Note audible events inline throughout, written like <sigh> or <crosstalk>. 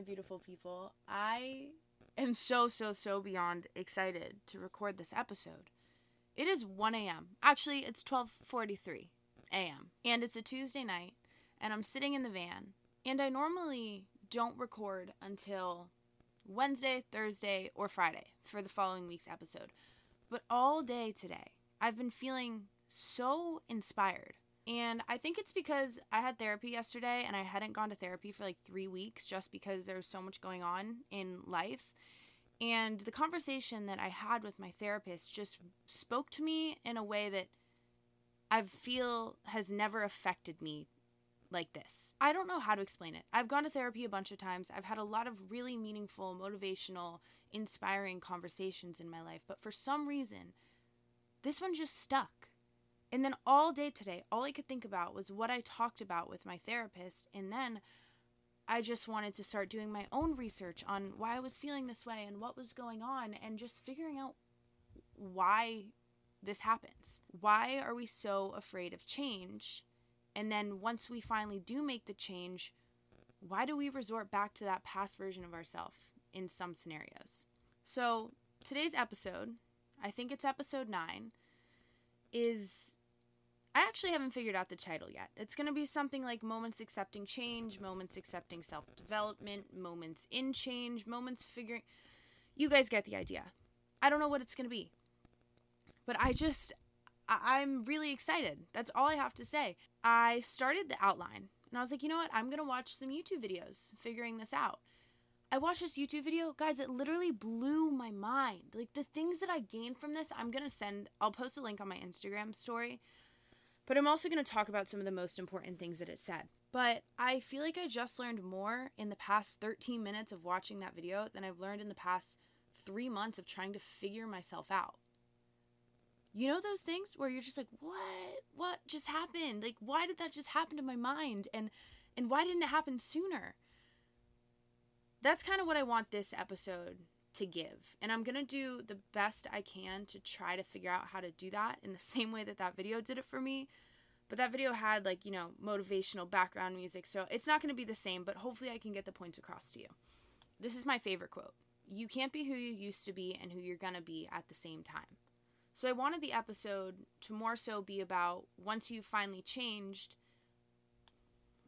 My beautiful people. I am so, so, so beyond excited to record this episode. It is 1 a.m. Actually, it's 12:43 a.m. and it's a Tuesday night, and I'm sitting in the van. And I normally don't record until Wednesday, Thursday, or Friday for the following week's episode. But all day today, I've been feeling so inspired and I think it's because I had therapy yesterday and I hadn't gone to therapy for like three weeks just because there's so much going on in life. And the conversation that I had with my therapist just spoke to me in a way that I feel has never affected me like this. I don't know how to explain it. I've gone to therapy a bunch of times. I've had a lot of really meaningful, motivational, inspiring conversations in my life, but for some reason, this one just stuck. And then all day today, all I could think about was what I talked about with my therapist. And then I just wanted to start doing my own research on why I was feeling this way and what was going on and just figuring out why this happens. Why are we so afraid of change? And then once we finally do make the change, why do we resort back to that past version of ourselves in some scenarios? So, today's episode, I think it's episode 9, is I actually haven't figured out the title yet. It's going to be something like Moments Accepting Change, Moments Accepting Self Development, Moments in Change, Moments Figuring. You guys get the idea. I don't know what it's going to be. But I just, I- I'm really excited. That's all I have to say. I started the outline and I was like, you know what? I'm going to watch some YouTube videos figuring this out. I watched this YouTube video, guys, it literally blew my mind. Like the things that I gained from this, I'm going to send, I'll post a link on my Instagram story but I'm also going to talk about some of the most important things that it said. But I feel like I just learned more in the past 13 minutes of watching that video than I've learned in the past three months of trying to figure myself out. You know those things where you're just like, what? What just happened? Like, why did that just happen to my mind? And and why didn't it happen sooner? That's kind of what I want this episode to give. And I'm going to do the best I can to try to figure out how to do that in the <laughs> same way that that video did it for me. But that video had like, you know, motivational background music. So it's not going to be the same, but hopefully I can get the points across to you. This is my favorite quote. You can't be who you used to be and who you're going to be at the same time. So I wanted the episode to more so be about once you've finally changed,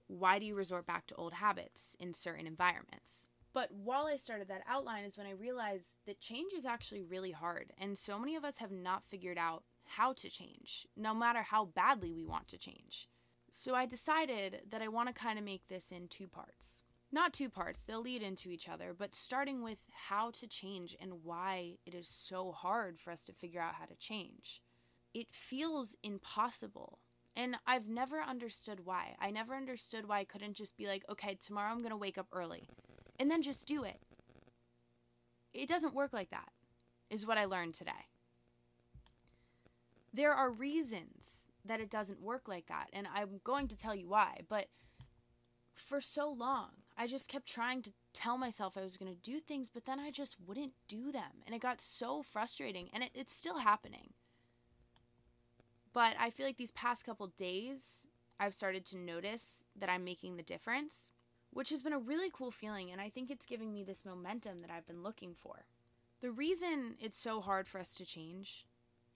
why do you resort back to old habits in certain environments? But while I started that outline is when I realized that change is actually really hard. And so many of us have not figured out how to change, no matter how badly we want to change. So I decided that I want to kind of make this in two parts. Not two parts, they'll lead into each other, but starting with how to change and why it is so hard for us to figure out how to change. It feels impossible. And I've never understood why. I never understood why I couldn't just be like, okay, tomorrow I'm going to wake up early and then just do it. It doesn't work like that, is what I learned today. There are reasons that it doesn't work like that, and I'm going to tell you why, but for so long, I just kept trying to tell myself I was going to do things, but then I just wouldn't do them. And it got so frustrating, and it, it's still happening. But I feel like these past couple days, I've started to notice that I'm making the difference which has been a really cool feeling, and I think it's giving me this momentum that I've been looking for. The reason it's so hard for us to change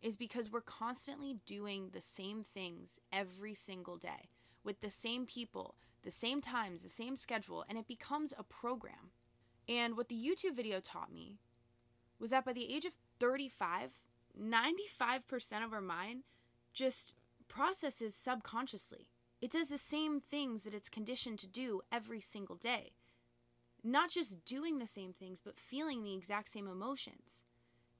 is because we're constantly doing the same things every single day with the same people, the same times, the same schedule, and it becomes a program. And what the YouTube video taught me was that by the age of 35, 95% of our mind just processes subconsciously. It does the same things that it's conditioned to do every single day. Not just doing the same things, but feeling the exact same emotions.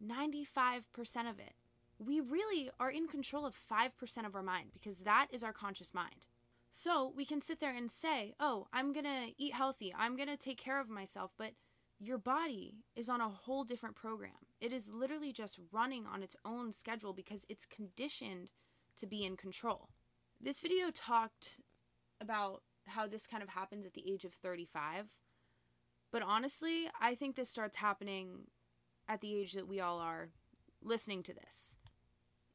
95% of it. We really are in control of 5% of our mind because that is our conscious mind. So we can sit there and say, oh, I'm going to eat healthy, I'm going to take care of myself, but your body is on a whole different program. It is literally just running on its own schedule because it's conditioned to be in control. This video talked about how this kind of happens at the age of 35. But honestly, I think this starts happening at the age that we all are listening to this.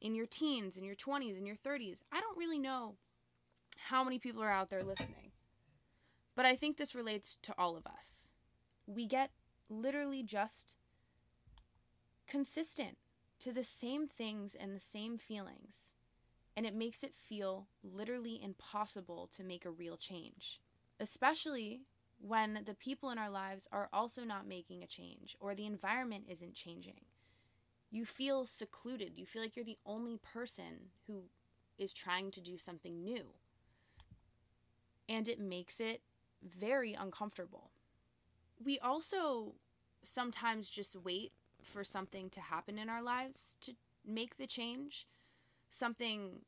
In your teens, in your 20s, in your 30s. I don't really know how many people are out there listening. But I think this relates to all of us. We get literally just consistent to the same things and the same feelings and it makes it feel literally impossible to make a real change, especially when the people in our lives are also not making a change or the environment isn't changing. You feel secluded. You feel like you're the only person who is trying to do something new. And it makes it very uncomfortable. We also sometimes just wait for something to happen in our lives to make the change something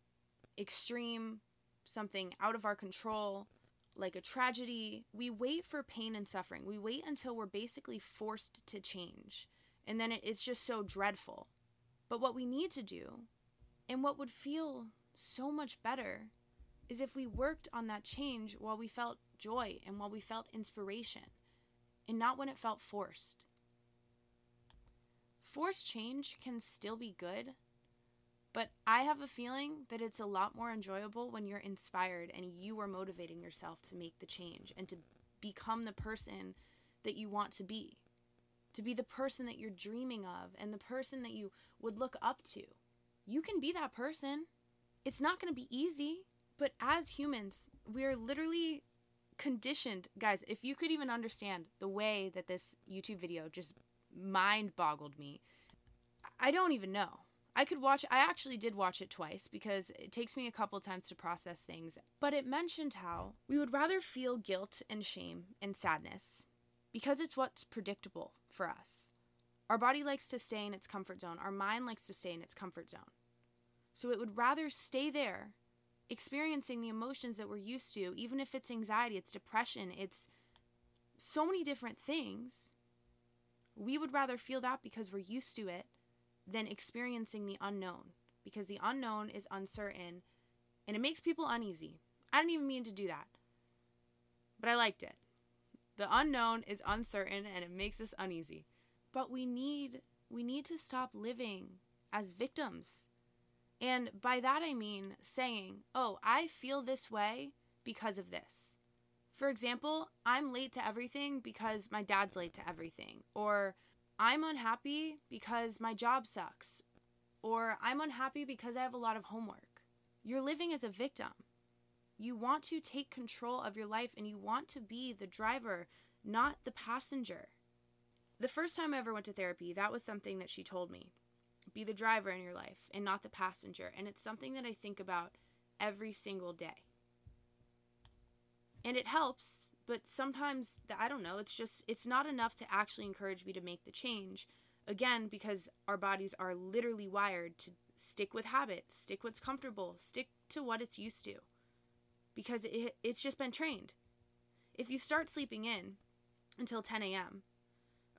extreme, something out of our control, like a tragedy. We wait for pain and suffering. We wait until we're basically forced to change. And then it's just so dreadful. But what we need to do, and what would feel so much better, is if we worked on that change while we felt joy and while we felt inspiration, and not when it felt forced. Forced change can still be good, but I have a feeling that it's a lot more enjoyable when you're inspired and you are motivating yourself to make the change and to become the person that you want to be. To be the person that you're dreaming of and the person that you would look up to. You can be that person. It's not going to be easy, but as humans, we're literally conditioned. Guys, if you could even understand the way that this YouTube video just mind boggled me, I don't even know. I could watch I actually did watch it twice because it takes me a couple times to process things, but it mentioned how we would rather feel guilt and shame and sadness because it's what's predictable for us. Our body likes to stay in its comfort zone. Our mind likes to stay in its comfort zone. So it would rather stay there experiencing the emotions that we're used to, even if it's anxiety, it's depression, it's so many different things. We would rather feel that because we're used to it than experiencing the unknown because the unknown is uncertain and it makes people uneasy. I didn't even mean to do that, but I liked it. The unknown is uncertain and it makes us uneasy. But we need we need to stop living as victims. And by that I mean saying, "Oh, I feel this way because of this." For example, I'm late to everything because my dad's late to everything or I'm unhappy because my job sucks, or I'm unhappy because I have a lot of homework. You're living as a victim. You want to take control of your life and you want to be the driver, not the passenger. The first time I ever went to therapy, that was something that she told me. Be the driver in your life and not the passenger. And it's something that I think about every single day. And it helps but sometimes I don't know, it's just it's not enough to actually encourage me to make the change. Again, because our bodies are literally wired to stick with habits, stick what's comfortable, stick to what it's used to. Because it, it's just been trained. If you start sleeping in until 10 a.m.,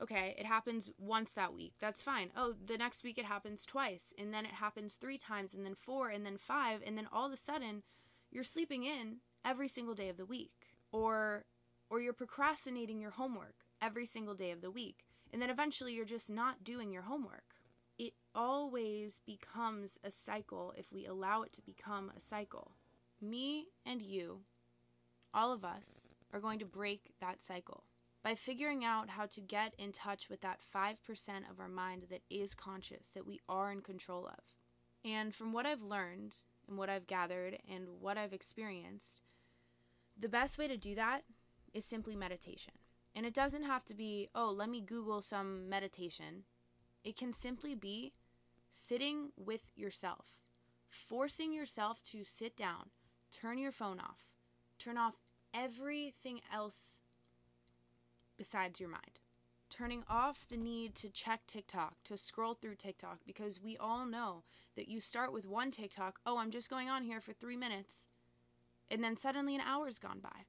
okay, it happens once that week. That's fine. Oh, the next week it happens twice, and then it happens three times, and then four, and then five, and then all of a sudden you're sleeping in every single day of the week. Or or you're procrastinating your homework every single day of the week. And then eventually you're just not doing your homework. It always becomes a cycle if we allow it to become a cycle. Me and you, all of us, are going to break that cycle by figuring out how to get in touch with that 5% of our mind that is conscious, that we are in control of. And from what I've learned and what I've gathered and what I've experienced, the best way to do that is simply meditation. And it doesn't have to be, oh, let me Google some meditation. It can simply be sitting with yourself, forcing yourself to sit down, turn your phone off, turn off everything else besides your mind. Turning off the need to check TikTok, to scroll through TikTok, because we all know that you start with one TikTok, oh, I'm just going on here for three minutes, and then suddenly an hour's gone by.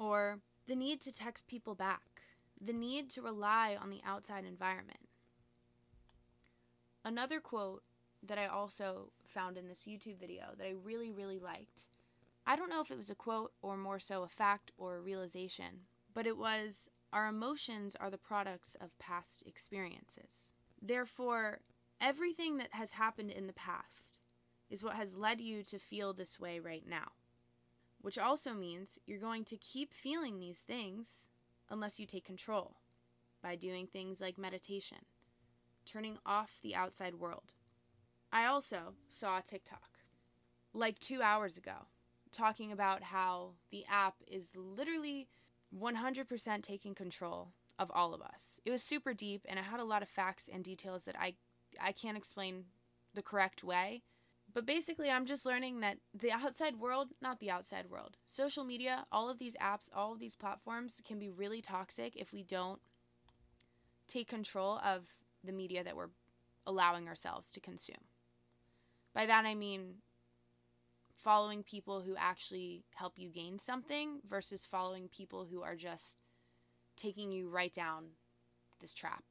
Or the need to text people back, the need to rely on the outside environment. Another quote that I also found in this YouTube video that I really, really liked. I don't know if it was a quote or more so a fact or a realization, but it was Our emotions are the products of past experiences. Therefore, everything that has happened in the past is what has led you to feel this way right now. Which also means you're going to keep feeling these things unless you take control by doing things like meditation, turning off the outside world. I also saw a TikTok like two hours ago talking about how the app is literally 100% taking control of all of us. It was super deep and it had a lot of facts and details that I I can't explain the correct way. But basically, I'm just learning that the outside world, not the outside world, social media, all of these apps, all of these platforms can be really toxic if we don't take control of the media that we're allowing ourselves to consume. By that, I mean following people who actually help you gain something versus following people who are just taking you right down this trap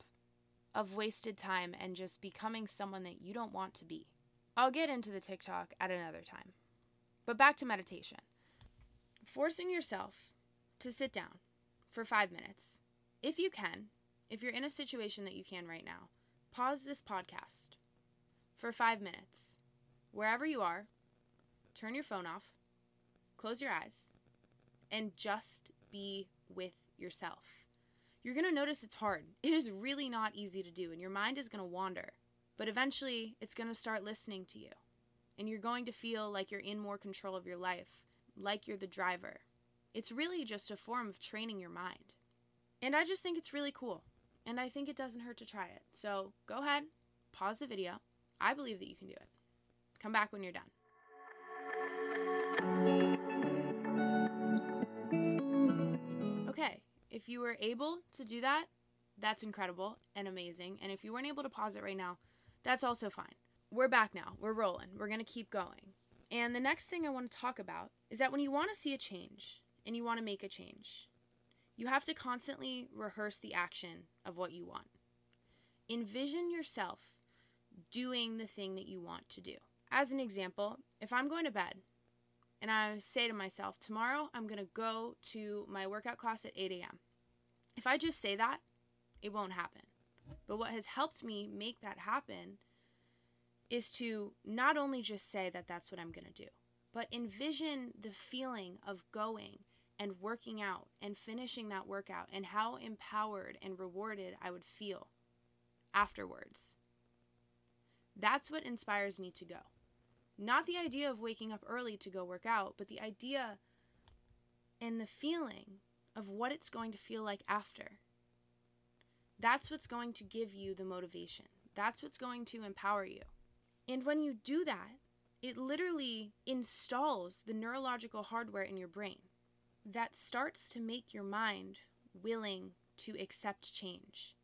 of wasted time and just becoming someone that you don't want to be. I'll get into the TikTok at another time. But back to meditation. Forcing yourself to sit down for five minutes, if you can, if you're in a situation that you can right now, pause this podcast for five minutes. Wherever you are, turn your phone off, close your eyes, and just be with yourself. You're going to notice it's hard. It is really not easy to do, and your mind is going to wander. But eventually, it's going to start listening to you. And you're going to feel like you're in more control of your life, like you're the driver. It's really just a form of training your mind. And I just think it's really cool. And I think it doesn't hurt to try it. So go ahead, pause the video. I believe that you can do it. Come back when you're done. Okay, if you were able to do that, that's incredible and amazing. And if you weren't able to pause it right now, that's also fine. We're back now. We're rolling. We're going to keep going. And the next thing I want to talk about is that when you want to see a change and you want to make a change, you have to constantly rehearse the action of what you want. Envision yourself doing the thing that you want to do. As an example, if I'm going to bed and I say to myself, tomorrow I'm going to go to my workout class at 8 a.m., if I just say that, it won't happen. But what has helped me make that happen is to not only just say that that's what I'm going to do, but envision the feeling of going and working out and finishing that workout and how empowered and rewarded I would feel afterwards. That's what inspires me to go. Not the idea of waking up early to go work out, but the idea and the feeling of what it's going to feel like after. That's what's going to give you the motivation. That's what's going to empower you. And when you do that, it literally installs the neurological hardware in your brain that starts to make your mind willing to accept change,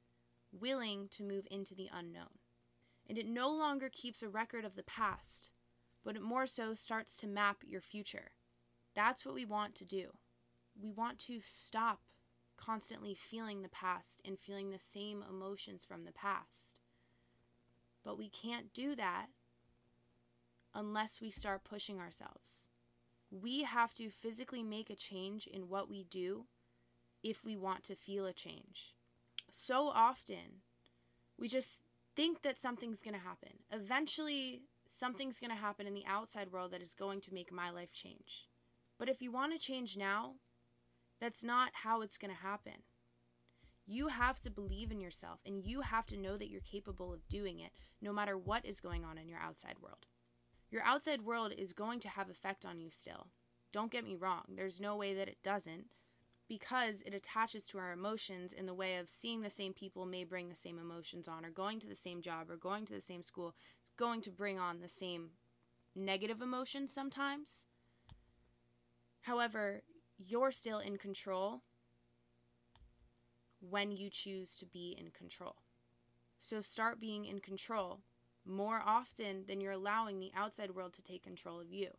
willing to move into the unknown. And it no longer keeps a record of the past, but it more so starts to map your future. That's what we want to do. We want to stop constantly feeling the past and feeling the same emotions from the past. But we can't do that unless we start pushing ourselves. We have to physically make a change in what we do if we want to feel a change. So often, we just think that something's going to happen. Eventually, something's going to happen in the outside world that is going to make my life change. But if you want to change now, that's not how it's going to happen. You have to believe in yourself and you have to know that you're capable of doing it no matter what is going on in your outside world. Your outside world is going to have effect on you still. Don't get me wrong, there's no way that it doesn't because it attaches to our emotions in the way of seeing the same people may bring the same emotions on or going to the same job or going to the same school It's going to bring on the same negative emotions sometimes. However, you're still in control when you choose to be in control. So start being in control more often than you're allowing the outside world to take control of you.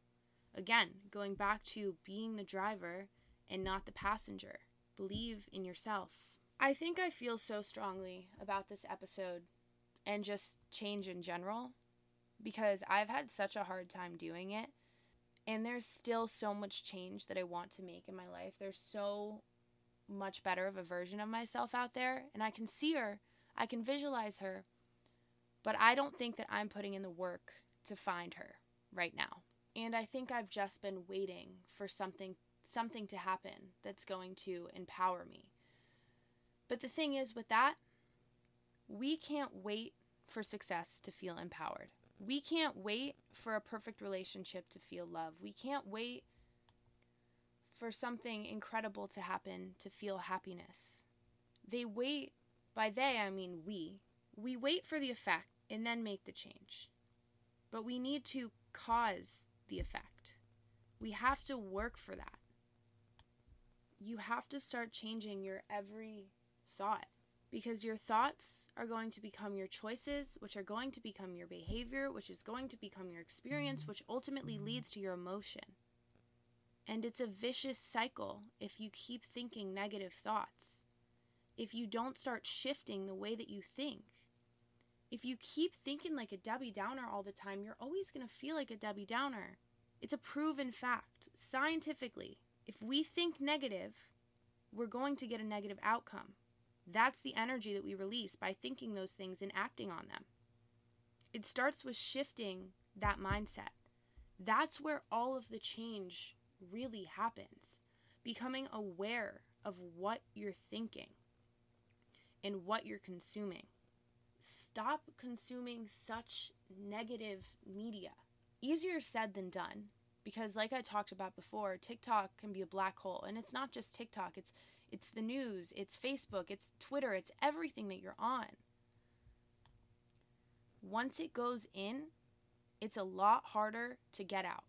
Again, going back to being the driver and not the passenger. Believe in yourself. I think I feel so strongly about this episode and just change in general because I've had such a hard time doing it. And there's still so much change that I want to make in my life. There's so much better of a version of myself out there, and I can see her, I can visualize her, but I don't think that I'm putting in the work to find her right now. And I think I've just been waiting for something something to happen that's going to empower me. But the thing is with that, we can't wait for success to feel empowered. We can't wait for a perfect relationship to feel love. We can't wait for something incredible to happen to feel happiness. They wait, by they I mean we, we wait for the effect and then make the change. But we need to cause the effect. We have to work for that. You have to start changing your every thought because your thoughts are going to become your choices, which are going to become your behavior, which is going to become your experience, which ultimately leads to your emotion. And it's a vicious cycle if you keep thinking negative thoughts. If you don't start shifting the way that you think. If you keep thinking like a Debbie Downer all the time, you're always going to feel like a Debbie Downer. It's a proven fact, scientifically. If we think negative, we're going to get a negative outcome. That's the energy that we release by thinking those things and acting on them. It starts with shifting that mindset. That's where all of the change really happens. Becoming aware of what you're thinking and what you're consuming. Stop consuming such negative media. Easier said than done because like I talked about before, TikTok can be a black hole and it's not just TikTok, it's it's the news, it's Facebook, it's Twitter, it's everything that you're on. Once it goes in, it's a lot harder to get out.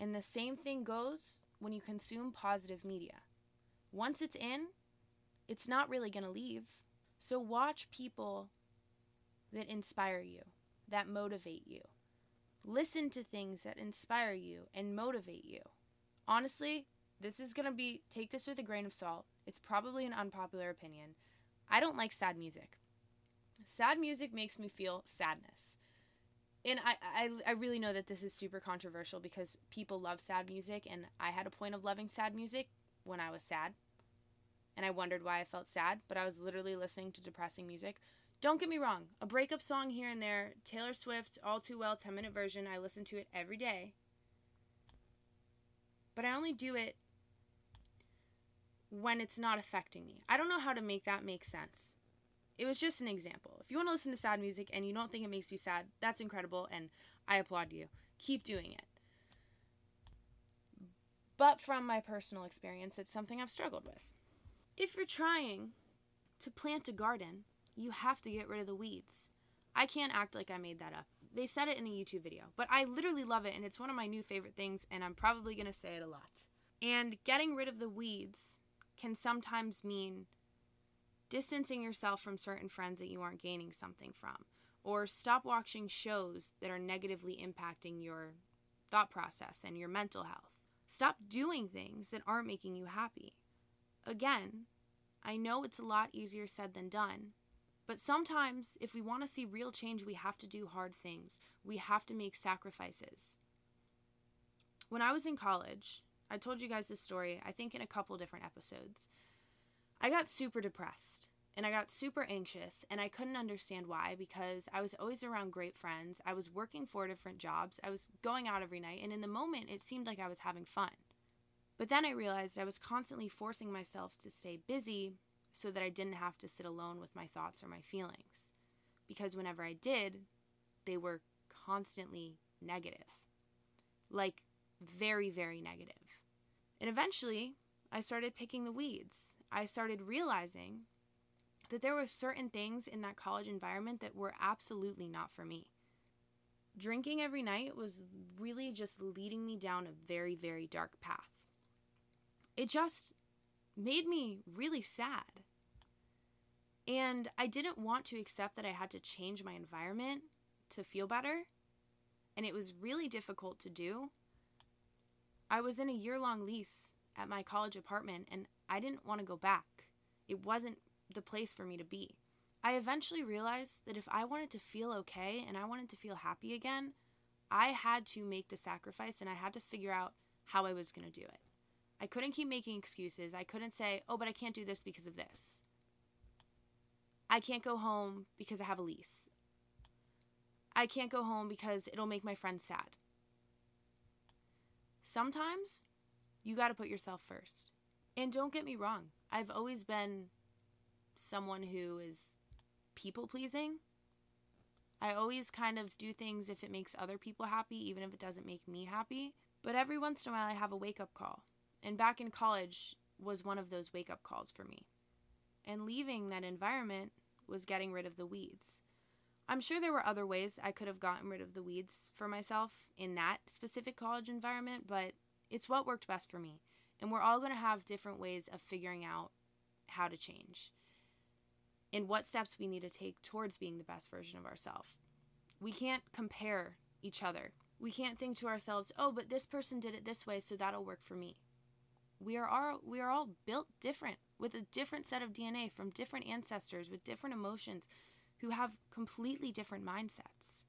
And the same thing goes when you consume positive media. Once it's in, it's not really going to leave. So watch people that inspire you, that motivate you. Listen to things that inspire you and motivate you. Honestly, this is going to be, take this with a grain of salt. It's probably an unpopular opinion. I don't like sad music. Sad music makes me feel sadness and I, I I really know that this is super controversial because people love sad music and I had a point of loving sad music when I was sad. And I wondered why I felt sad, but I was literally listening to depressing music. Don't get me wrong, a breakup song here and there, Taylor Swift, All Too Well 10 minute version, I listen to it every day. But I only do it when it's not affecting me. I don't know how to make that make sense it was just an example. If you want to listen to sad music and you don't think it makes you sad, that's incredible and I applaud you. Keep doing it. But from my personal experience, it's something I've struggled with. If you're trying to plant a garden, you have to get rid of the weeds. I can't act like I made that up. They said it in the YouTube video, but I literally love it and it's one of my new favorite things and I'm probably to say it a lot. And getting rid of the weeds can sometimes mean distancing yourself from certain friends that you aren't gaining something from, or stop watching shows that are negatively impacting your thought process and your mental health. Stop doing things that aren't making you happy. Again, I know it's a lot easier said than done, but sometimes if we want to see real change, we have to do hard things. We have to make sacrifices. When I was in college, I told you guys this story, I think in a couple different episodes. I got super depressed and I got super anxious and I couldn't understand why because I was always around great friends. I was working four different jobs. I was going out every night and in the moment it seemed like I was having fun. But then I realized I was constantly forcing myself to stay busy so that I didn't have to sit alone with my thoughts or my feelings. Because whenever I did, they were constantly negative. Like very, very negative. And eventually, I started picking the weeds. I started realizing that there were certain things in that college environment that were absolutely not for me. Drinking every night was really just leading me down a very, very dark path. It just made me really sad. And I didn't want to accept that I had to change my environment to feel better. And it was really difficult to do. I was in a year long lease at my college apartment and I didn't want to go back. It wasn't the place for me to be. I eventually realized that if I wanted to feel okay and I wanted to feel happy again, I had to make the sacrifice and I had to figure out how I was going to do it. I couldn't keep making excuses. I couldn't say, oh, but I can't do this because of this. I can't go home because I have a lease. I can't go home because it'll make my friends sad. Sometimes you got to put yourself first. And don't get me wrong, I've always been someone who is people pleasing. I always kind of do things if it makes other people happy, even if it doesn't make me happy. But every once in a while, I have a wake up call. And back in college was one of those wake up calls for me. And leaving that environment was getting rid of the weeds. I'm sure there were other ways I could have gotten rid of the weeds for myself in that specific college environment, but it's what worked best for me. And we're all going to have different ways of figuring out how to change and what steps we need to take towards being the best version of ourselves. We can't compare each other. We can't think to ourselves, "Oh, but this person did it this way, so that'll work for me." We are all we are all built different with a different set of DNA from different ancestors with different emotions who have completely different mindsets.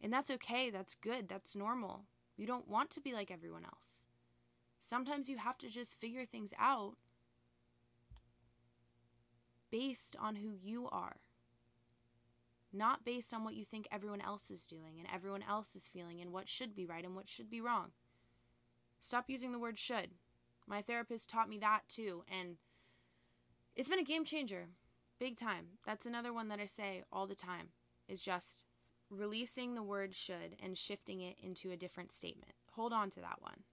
And that's okay, that's good, that's normal. You don't want to be like everyone else. Sometimes you have to just figure things out based on who you are, not based on what you think everyone else is doing and everyone else is feeling and what should be right and what should be wrong. Stop using the word should. My therapist taught me that too, and it's been a game changer. Big time. That's another one that I say all the time is just releasing the word should and shifting it into a different statement. Hold on to that one.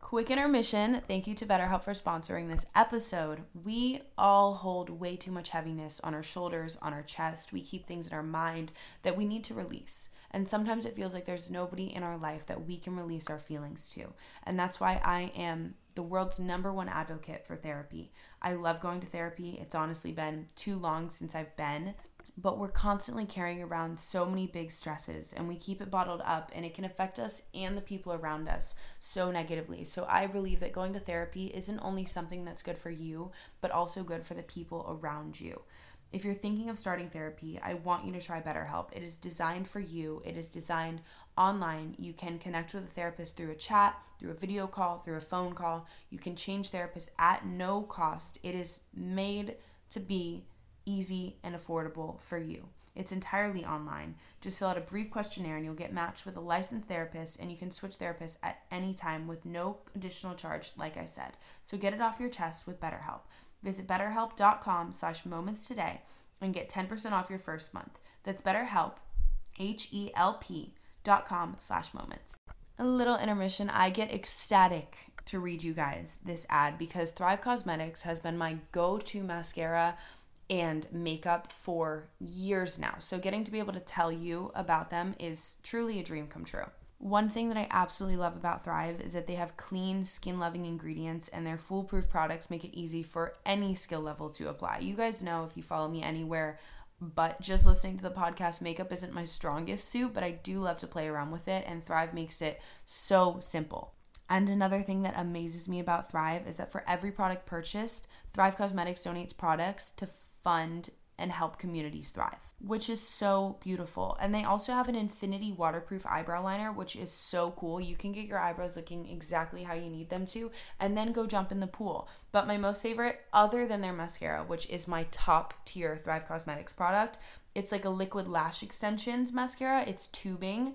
Quick intermission. Thank you to BetterHelp for sponsoring this episode. We all hold way too much heaviness on our shoulders, on our chest. We keep things in our mind that we need to release. And sometimes it feels like there's nobody in our life that we can release our feelings to. And that's why I am the world's number one advocate for therapy. I love going to therapy. It's honestly been too long since I've been, but we're constantly carrying around so many big stresses and we keep it bottled up and it can affect us and the people around us so negatively. So I believe that going to therapy isn't only something that's good for you, but also good for the people around you. If you're thinking of starting therapy, I want you to try BetterHelp. It is designed for you. It is designed online. You can connect with a therapist through a chat, through a video call, through a phone call. You can change therapists at no cost. It is made to be easy and affordable for you. It's entirely online. Just fill out a brief questionnaire and you'll get matched with a licensed therapist and you can switch therapists at any time with no additional charge, like I said. So get it off your chest with BetterHelp. Visit betterhelp.com slash moments today and get 10% off your first month. That's BetterHelp, H-E-L-P dot com slash moments. A little intermission. I get ecstatic to read you guys this ad because Thrive Causemetics has been my go-to mascara and makeup for years now. So getting to be able to tell you about them is truly a dream come true. One thing that I absolutely love about Thrive is that they have clean, skin loving ingredients and their foolproof products make it easy for any skill level to apply. You guys know if you follow me anywhere, but just listening to the podcast, makeup isn't my strongest suit, but I do love to play around with it, and Thrive makes it so simple. And another thing that amazes me about Thrive is that for every product purchased, Thrive Causemetics donates products to fund and help communities thrive, which is so beautiful. And they also have an infinity waterproof eyebrow liner, which is so cool. You can get your eyebrows looking exactly how you need them to, and then go jump in the pool. But my most favorite, other than their mascara, which is my top tier Thrive Causemetics product, it's like a liquid lash extensions mascara. It's tubing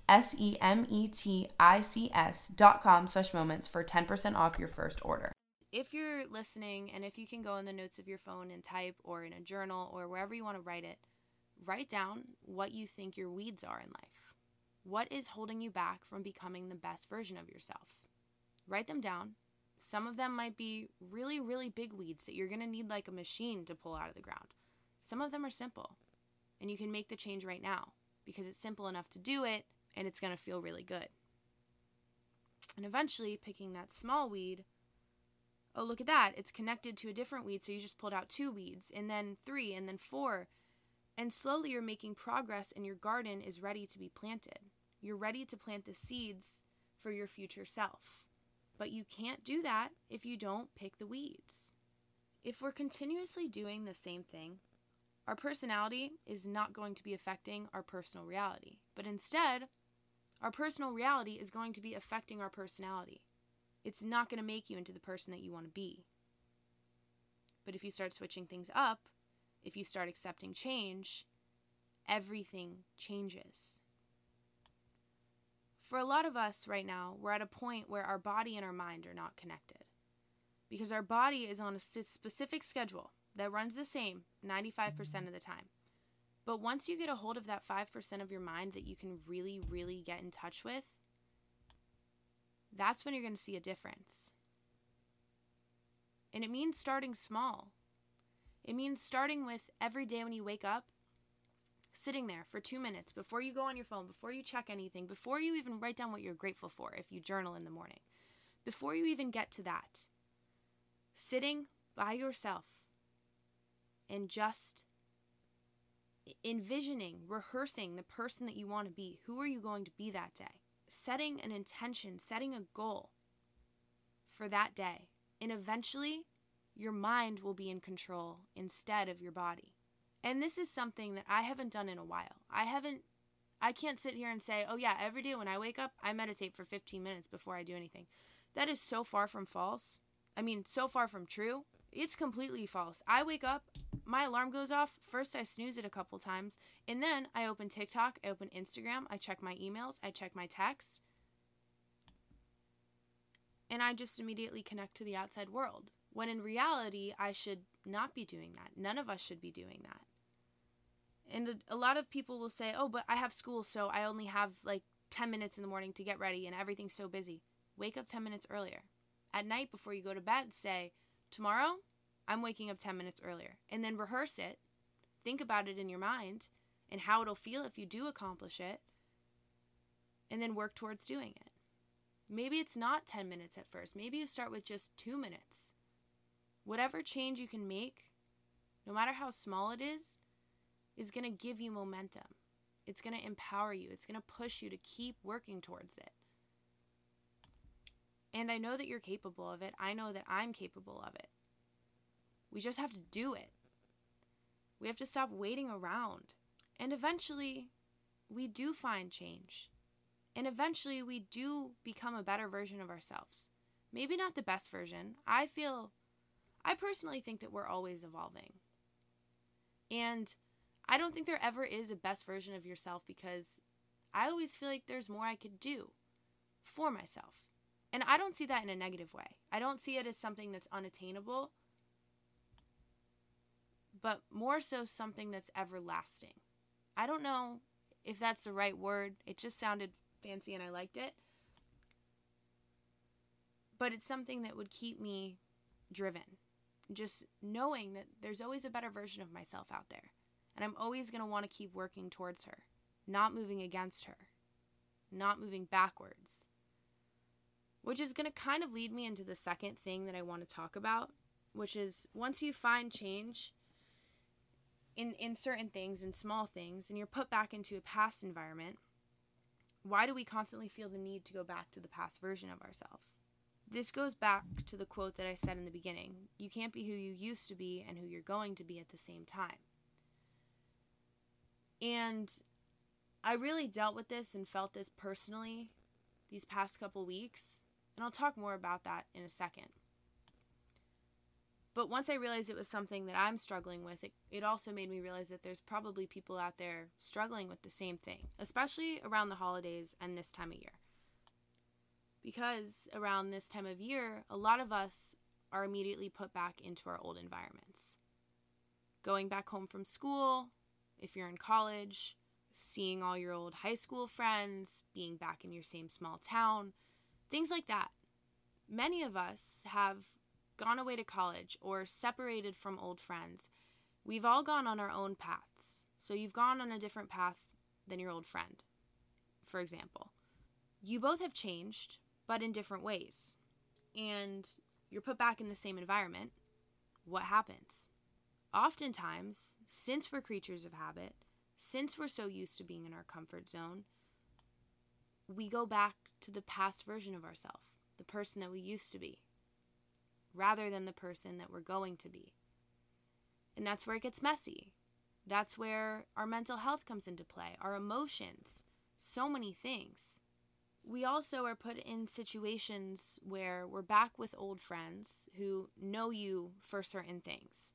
S E M E T I C S dot com slash moments for 10% off your first order. If you're listening and if you can go in the notes of your phone and type or in a journal or wherever you want to write it, write down what you think your weeds are in life. What is holding you back from becoming the best version of yourself? Write them down, Some of them might be really, really big weeds that you're going to need like a machine to pull out of the ground. Some of them are simple, and you can make the change right now because it's simple enough to do it and it's going to feel really good. And eventually, picking that small weed, oh, look at that, it's connected to a different weed, so you just pulled out two weeds, and then three, and then four. And slowly you're making progress, and your garden is ready to be planted. You're ready to plant the seeds for your future self. But you can't do that if you don't pick the weeds. If we're continuously doing the same thing, our personality is not going to be affecting our personal reality, but instead, our personal reality is going to be affecting our personality. It's not going to make you into the person that you want to be. But if you start switching things up, if you start accepting change, everything changes. For a lot of us right now, we're at a point where our body and our mind are not connected. Because our body is on a specific schedule that runs the same 95% of the time. But once you get a hold of that 5% of your mind that you can really, really get in touch with, that's when you're going to see a difference. And it means starting small. It means starting with every day when you wake up, sitting there for two minutes before you go on your phone, before you check anything, before you even write down what you're grateful for if you journal in the morning, before you even get to that, sitting by yourself and just envisioning, rehearsing the person that you want to be. Who are you going to be that day? Setting an intention, setting a goal for that day. And eventually, your mind will be in control instead of your body. And this is something that I haven't done in a while. I haven't, I can't sit here and say, oh yeah, every day when I wake up, I meditate for 15 minutes before I do anything. That is so far from false. I mean, so far from true. It's completely false. I wake up, my alarm goes off. First, I snooze it a couple times, and then I open TikTok, I open Instagram, I check my emails, I check my texts, and I just immediately connect to the outside world. When in reality, I should not be doing that. None of us should be doing that. And a, lot of people will say, oh, but I have school, so I only have like 10 minutes in the morning to get ready, and everything's so busy. Wake up 10 minutes earlier. At night, before you go to bed, say, tomorrow, I'm waking up 10 minutes earlier. And then rehearse it. Think about it in your mind and how it'll feel if you do accomplish it. And then work towards doing it. Maybe it's not 10 minutes at first. Maybe you start with just two minutes. Whatever change you can make, no matter how small it is, is going to give you momentum. It's going to empower you. It's going to push you to keep working towards it. And I know that you're capable of it. I know that I'm capable of it. We just have to do it. We have to stop waiting around. And eventually, we do find change. And eventually, we do become a better version of ourselves. Maybe not the best version. I feel, I personally think that we're always evolving. And I don't think there ever is a best version of yourself because I always feel like there's more I could do for myself. And I don't see that in a negative way. I don't see it as something that's unattainable, but more so something that's everlasting. I don't know if that's the right word. It just sounded fancy and I liked it. But it's something that would keep me driven. Just knowing that there's always a better version of myself out there. And I'm always going to want to keep working towards her, not moving against her, not moving backwards. Which is going to kind of lead me into the second thing that I want to talk about, which is once you find change in, in certain things, in small things, and you're put back into a past environment, why do we constantly feel the need to go back to the past version of ourselves? This goes back to the quote that I said in the beginning you can't be who you used to be and who you're going to be at the same time. And I really dealt with this and felt this personally these past couple weeks, and I'll talk more about that in a second. But once I realized it was something that I'm struggling with, it, it also made me realize that there's probably people out there struggling with the same thing, especially around the holidays and this time of year. Because around this time of year, a lot of us are immediately put back into our old environments. Going back home from school, if you're in college, seeing all your old high school friends, being back in your same small town, things like that. many of us have gone away to college or separated from old friends. We've all gone on our own paths. So you've gone on a different path than your old friend, for example. You both have changed, but in different ways. And you're put back in the same environment. What happens? Oftentimes, since we're creatures of habit, since we're so used to being in our comfort zone, we go back to the past version of ourselves, the person that we used to be, rather than the person that we're going to be. And that's where it gets messy. That's where our mental health comes into play, our emotions, so many things. We also are put in situations where we're back with old friends who know you for certain things.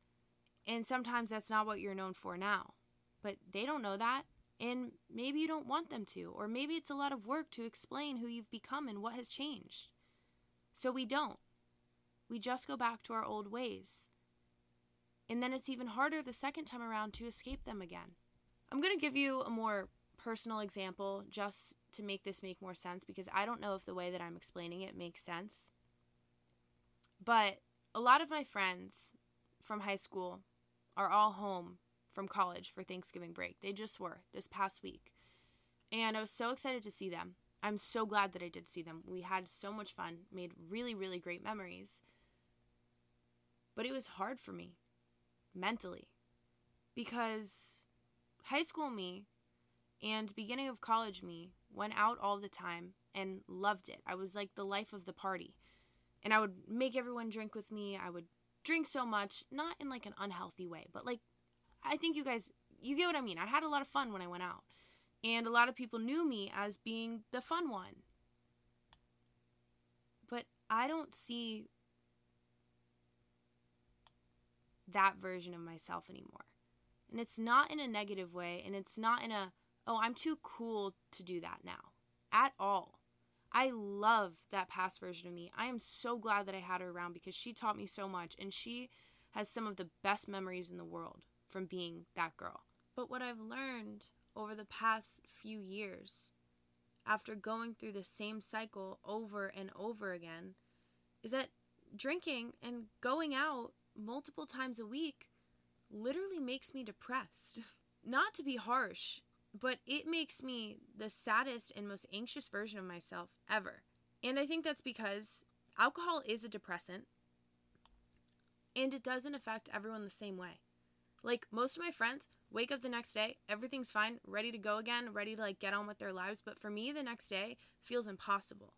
And sometimes that's not what you're known for now. But they don't know that. And maybe you don't want them to. Or maybe it's a lot of work to explain who you've become and what has changed. So we don't. We just go back to our old ways. And then it's even harder the second time around to escape them again. I'm going to give you a more personal example just to make this make more sense because I don't know if the way that I'm explaining it makes sense. But a lot of my friends from high school are all home from college for Thanksgiving break. They just were this past week. And I was so excited to see them. I'm so glad that I did see them. We had so much fun, made really, really great memories. But it was hard for me mentally because high school me and beginning of college me went out all the time and loved it. I was like the life of the party. And I would make everyone drink with me. I would drink so much, not in like an unhealthy way, but like I think you guys you get what I mean. I had a lot of fun when I went out. And a lot of people knew me as being the fun one. But I don't see that version of myself anymore. And it's not in a negative way, and it's not in a, oh, I'm too cool to do that now at all. I love that past version of me. I am so glad that I had her around because she taught me so much, and she has some of the best memories in the world from being that girl. But what I've learned over the past few years, after going through the same cycle over and over again, is that drinking and going out multiple times a week literally makes me depressed. <laughs> Not to be harsh, but it makes me the saddest and most anxious version of myself ever. And I think that's because alcohol is a depressant and it doesn't affect everyone the same way. Like most of my friends wake up the next day, everything's fine, ready to go again, ready to like get on with their lives, but for me the next day feels impossible.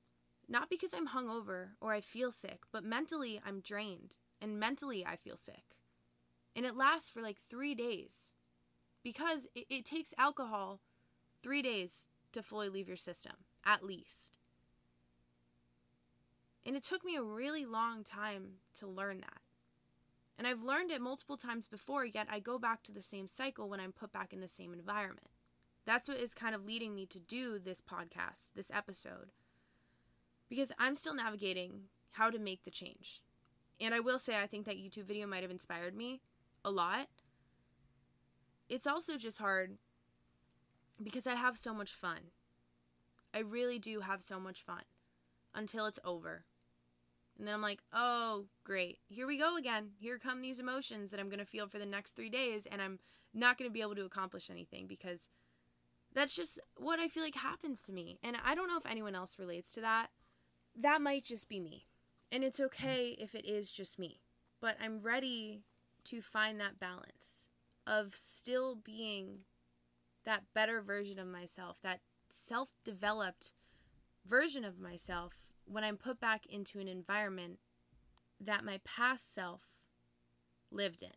Not because I'm hungover or I feel sick, but mentally I'm drained and mentally I feel sick. And it lasts for like three days because it, it takes alcohol three days to fully leave your system, at least. And it took me a really long time to learn that. And I've learned it multiple times before, yet I go back to the same cycle when I'm put back in the same environment. That's what is kind of leading me to do this podcast, this episode. Because I'm still navigating how to make the change. And I will say, I think that YouTube video might have inspired me a lot. It's also just hard because I have so much fun. I really do have so much fun until it's over. And then I'm like, oh, great. Here we go again. Here come these emotions that I'm going to feel for the next three days, and I'm not going to be able to accomplish anything because that's just what I feel like happens to me. And I don't know if anyone else relates to that. That might just be me. And it's mm-hmm. okay if it is just me. But I'm ready to find that balance of still being that better version of myself, that self developed version of myself when I'm put back into an environment that my past self lived in.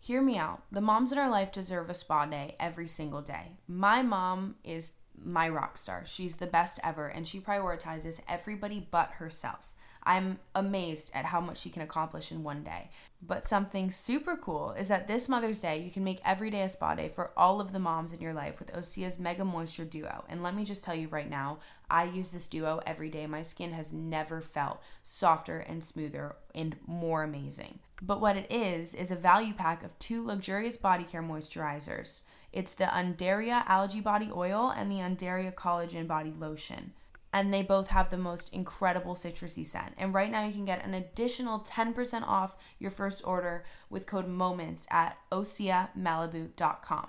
Hear me out. The moms in our life deserve a spa day every single day. My mom is my rock star. She's the best ever, and she prioritizes everybody but herself. I'm amazed at how much she can accomplish in one day. But something super cool is that this Mother's Day, you can make every day a spa day for all of the moms in your life with Osea's Mega Moisture Duo. And let me just tell you right now, I use this duo every day. My skin has never felt softer and smoother and more amazing. But what it is, is a value pack of two luxurious body care moisturizers. It's the Undaria Algae Body Oil and the Undaria Collagen Body Lotion. And they both have the most incredible citrusy scent. And right now you can get an additional 10% off your first order with code MOMENTS at oseamalibu.com.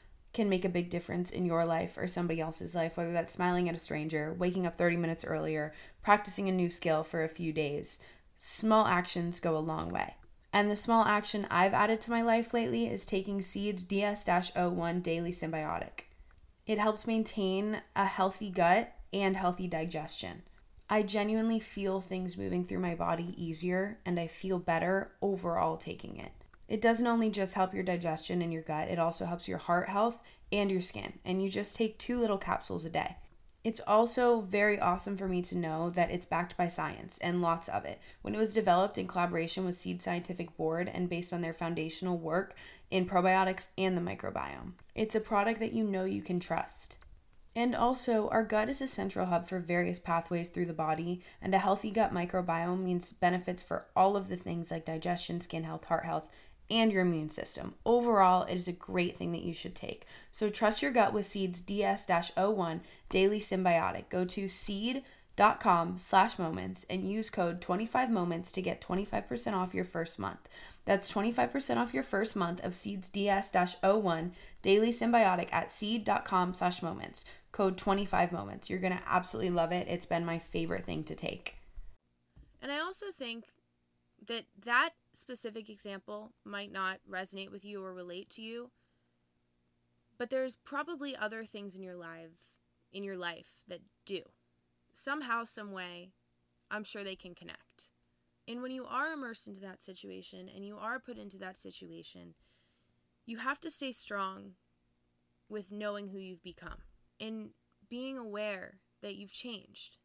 can make a big difference in your life or somebody else's life, whether that's smiling at a stranger, waking up 30 minutes earlier, practicing a new skill for a few days. Small actions go a long way. And the small action I've added to my life lately is taking Seeds DS 01 Daily Synbiotic. It helps maintain a healthy gut and healthy digestion. I genuinely feel things moving through my body easier and I feel better overall taking it. It doesn't only just help your digestion and your gut, it also helps your heart health and your skin. And you just take two little capsules a day. It's also very awesome for me to know that it's backed by science and lots of it. When it was developed in collaboration with Seed Scientific Board and based on their foundational work in probiotics and the microbiome, it's a product that you know you can trust. And also, our gut is a central hub for various pathways through the body, and a healthy gut microbiome means benefits for all of the things like digestion, skin health, heart health, and your immune system. Overall, it is a great thing that you should take. So trust your gut with Seeds DS-01 Daily Synbiotic. Go to seed.com slash moments and use code 25 moments to get 25% off your first month. That's 25% off your first month of Seeds DS-01 Daily Synbiotic at seed.com slash moments. Code 25 moments. You're going to absolutely love it. It's been my favorite thing to take. And I also think that that specific example might not resonate with you or relate to you but there's probably other things in your lives in your life that do somehow some way i'm sure they can connect and when you are immersed into that situation and you are put into that situation you have to stay strong with knowing who you've become and being aware that you've changed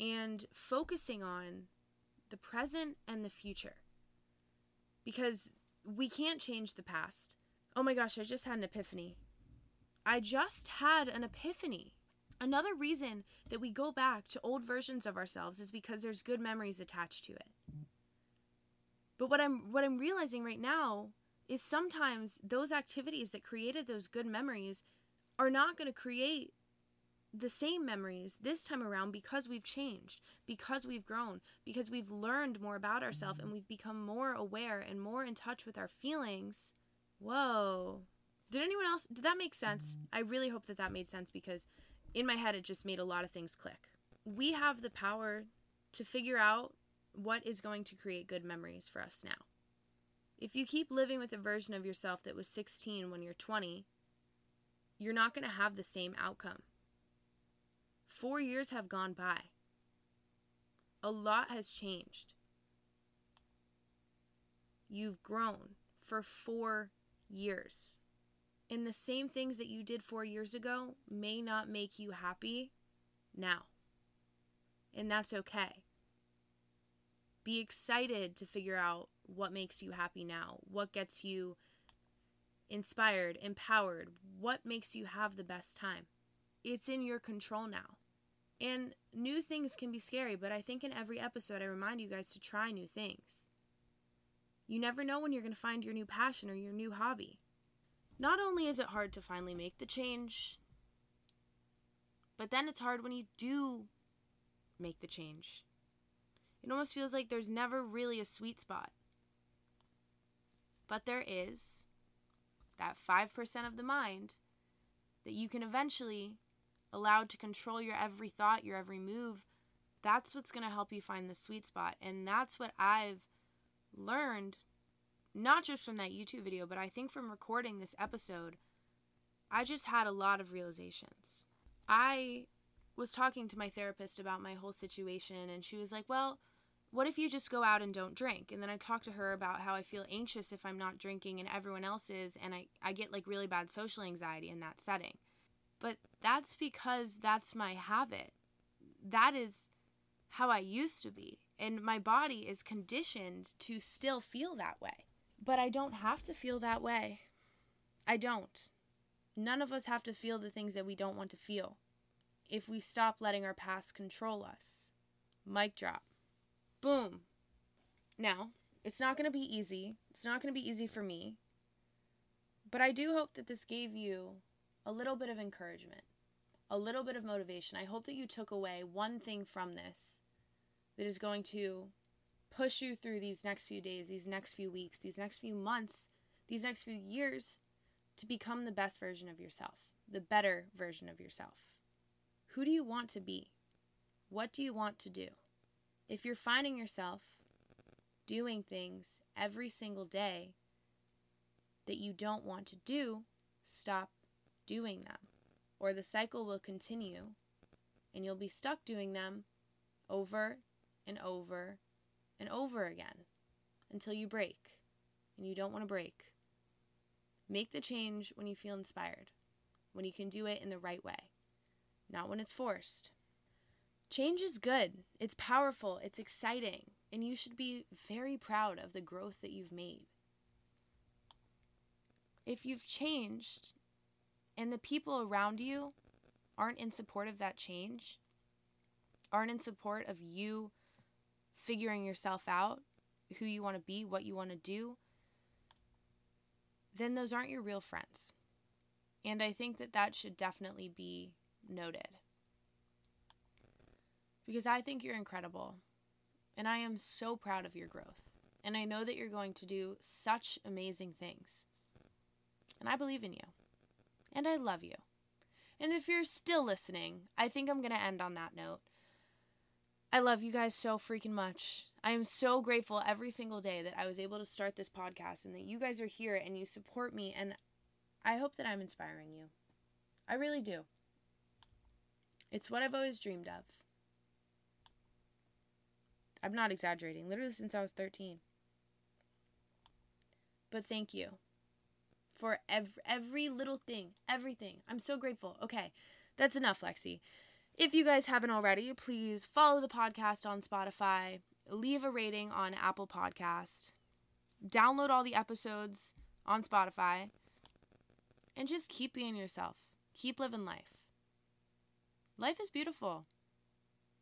and focusing on the present and the future. Because we can't change the past. Oh my gosh, I just had an epiphany. I just had an epiphany. Another reason that we go back to old versions of ourselves is because there's good memories attached to it. But what I'm what I'm realizing right now is sometimes those activities that created those good memories are not going to create the same memories this time around because we've changed, because we've grown, because we've learned more about ourselves and we've become more aware and more in touch with our feelings. Whoa. Did anyone else did that make sense? I really hope that that made sense because in my head it just made a lot of things click. We have the power to figure out what is going to create good memories for us now. If you keep living with a version of yourself that was 16 when you're 20, you're not going to have the same outcome. Four years have gone by. A lot has changed. You've grown for four years. And the same things that you did four years ago may not make you happy now. And that's okay. Be excited to figure out what makes you happy now, what gets you inspired, empowered, what makes you have the best time. It's in your control now. And new things can be scary, but I think in every episode I remind you guys to try new things. You never know when you're going to find your new passion or your new hobby. Not only is it hard to finally make the change, but then it's hard when you do make the change. It almost feels like there's never really a sweet spot. But there is that 5% of the mind that you can eventually allowed to control your every thought, your every move, that's what's going to help you find the sweet spot. And that's what I've learned, not just from that YouTube video, but I think from recording this episode. I just had a lot of realizations. I was talking to my therapist about my whole situation, and she was like, Well, what if you just go out and don't drink? And then I talked to her about how I feel anxious if I'm not drinking and everyone else is, and I, I get like really bad social anxiety in that setting. But that's because that's my habit. That is how I used to be. And my body is conditioned to still feel that way. But I don't have to feel that way. I don't. None of us have to feel the things that we don't want to feel if we stop letting our past control us. Mic drop. Boom. Now, it's not going to be easy. It's not going to be easy for me. But I do hope that this gave you a little bit of encouragement, a little bit of motivation. I hope that you took away one thing from this that is going to push you through these next few days, these next few weeks, these next few months, these next few years to become the best version of yourself, the better version of yourself. Who do you want to be? What do you want to do? If you're finding yourself doing things every single day that you don't want to do, stop doing them, or the cycle will continue and you'll be stuck doing them over and over and over again until you break. And you don't want to break. Make the change when you feel inspired, when you can do it in the right way, not when it's forced. Change is good, it's powerful, it's exciting, and you should be very proud of the growth that you've made. If you've changed and the people around you aren't in support of that change, aren't in support of you figuring yourself out, who you want to be, what you want to do, then those aren't your real friends. And I think that that should definitely be noted. Because I think you're incredible. And I am so proud of your growth. And I know that you're going to do such amazing things. And I believe in you. And I love you. And if you're still listening, I think I'm going to end on that note. I love you guys so freaking much. I am so grateful every single day that I was able to start this podcast and that you guys are here and you support me. And I hope that I'm inspiring you. I really do. It's what I've always dreamed of. I'm not exaggerating, literally since I was 13. But thank you for every, every little thing, everything. I'm so grateful. Okay, that's enough, Lexi. If you guys haven't already, please follow the podcast on Spotify, leave a rating on Apple Podcast, download all the episodes on Spotify, and just keep being yourself. Keep living life. Life is beautiful.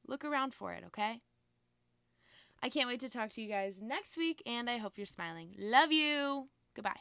Look around for it, okay? I can't wait to talk to you guys next week, and I hope you're smiling. Love you. Goodbye.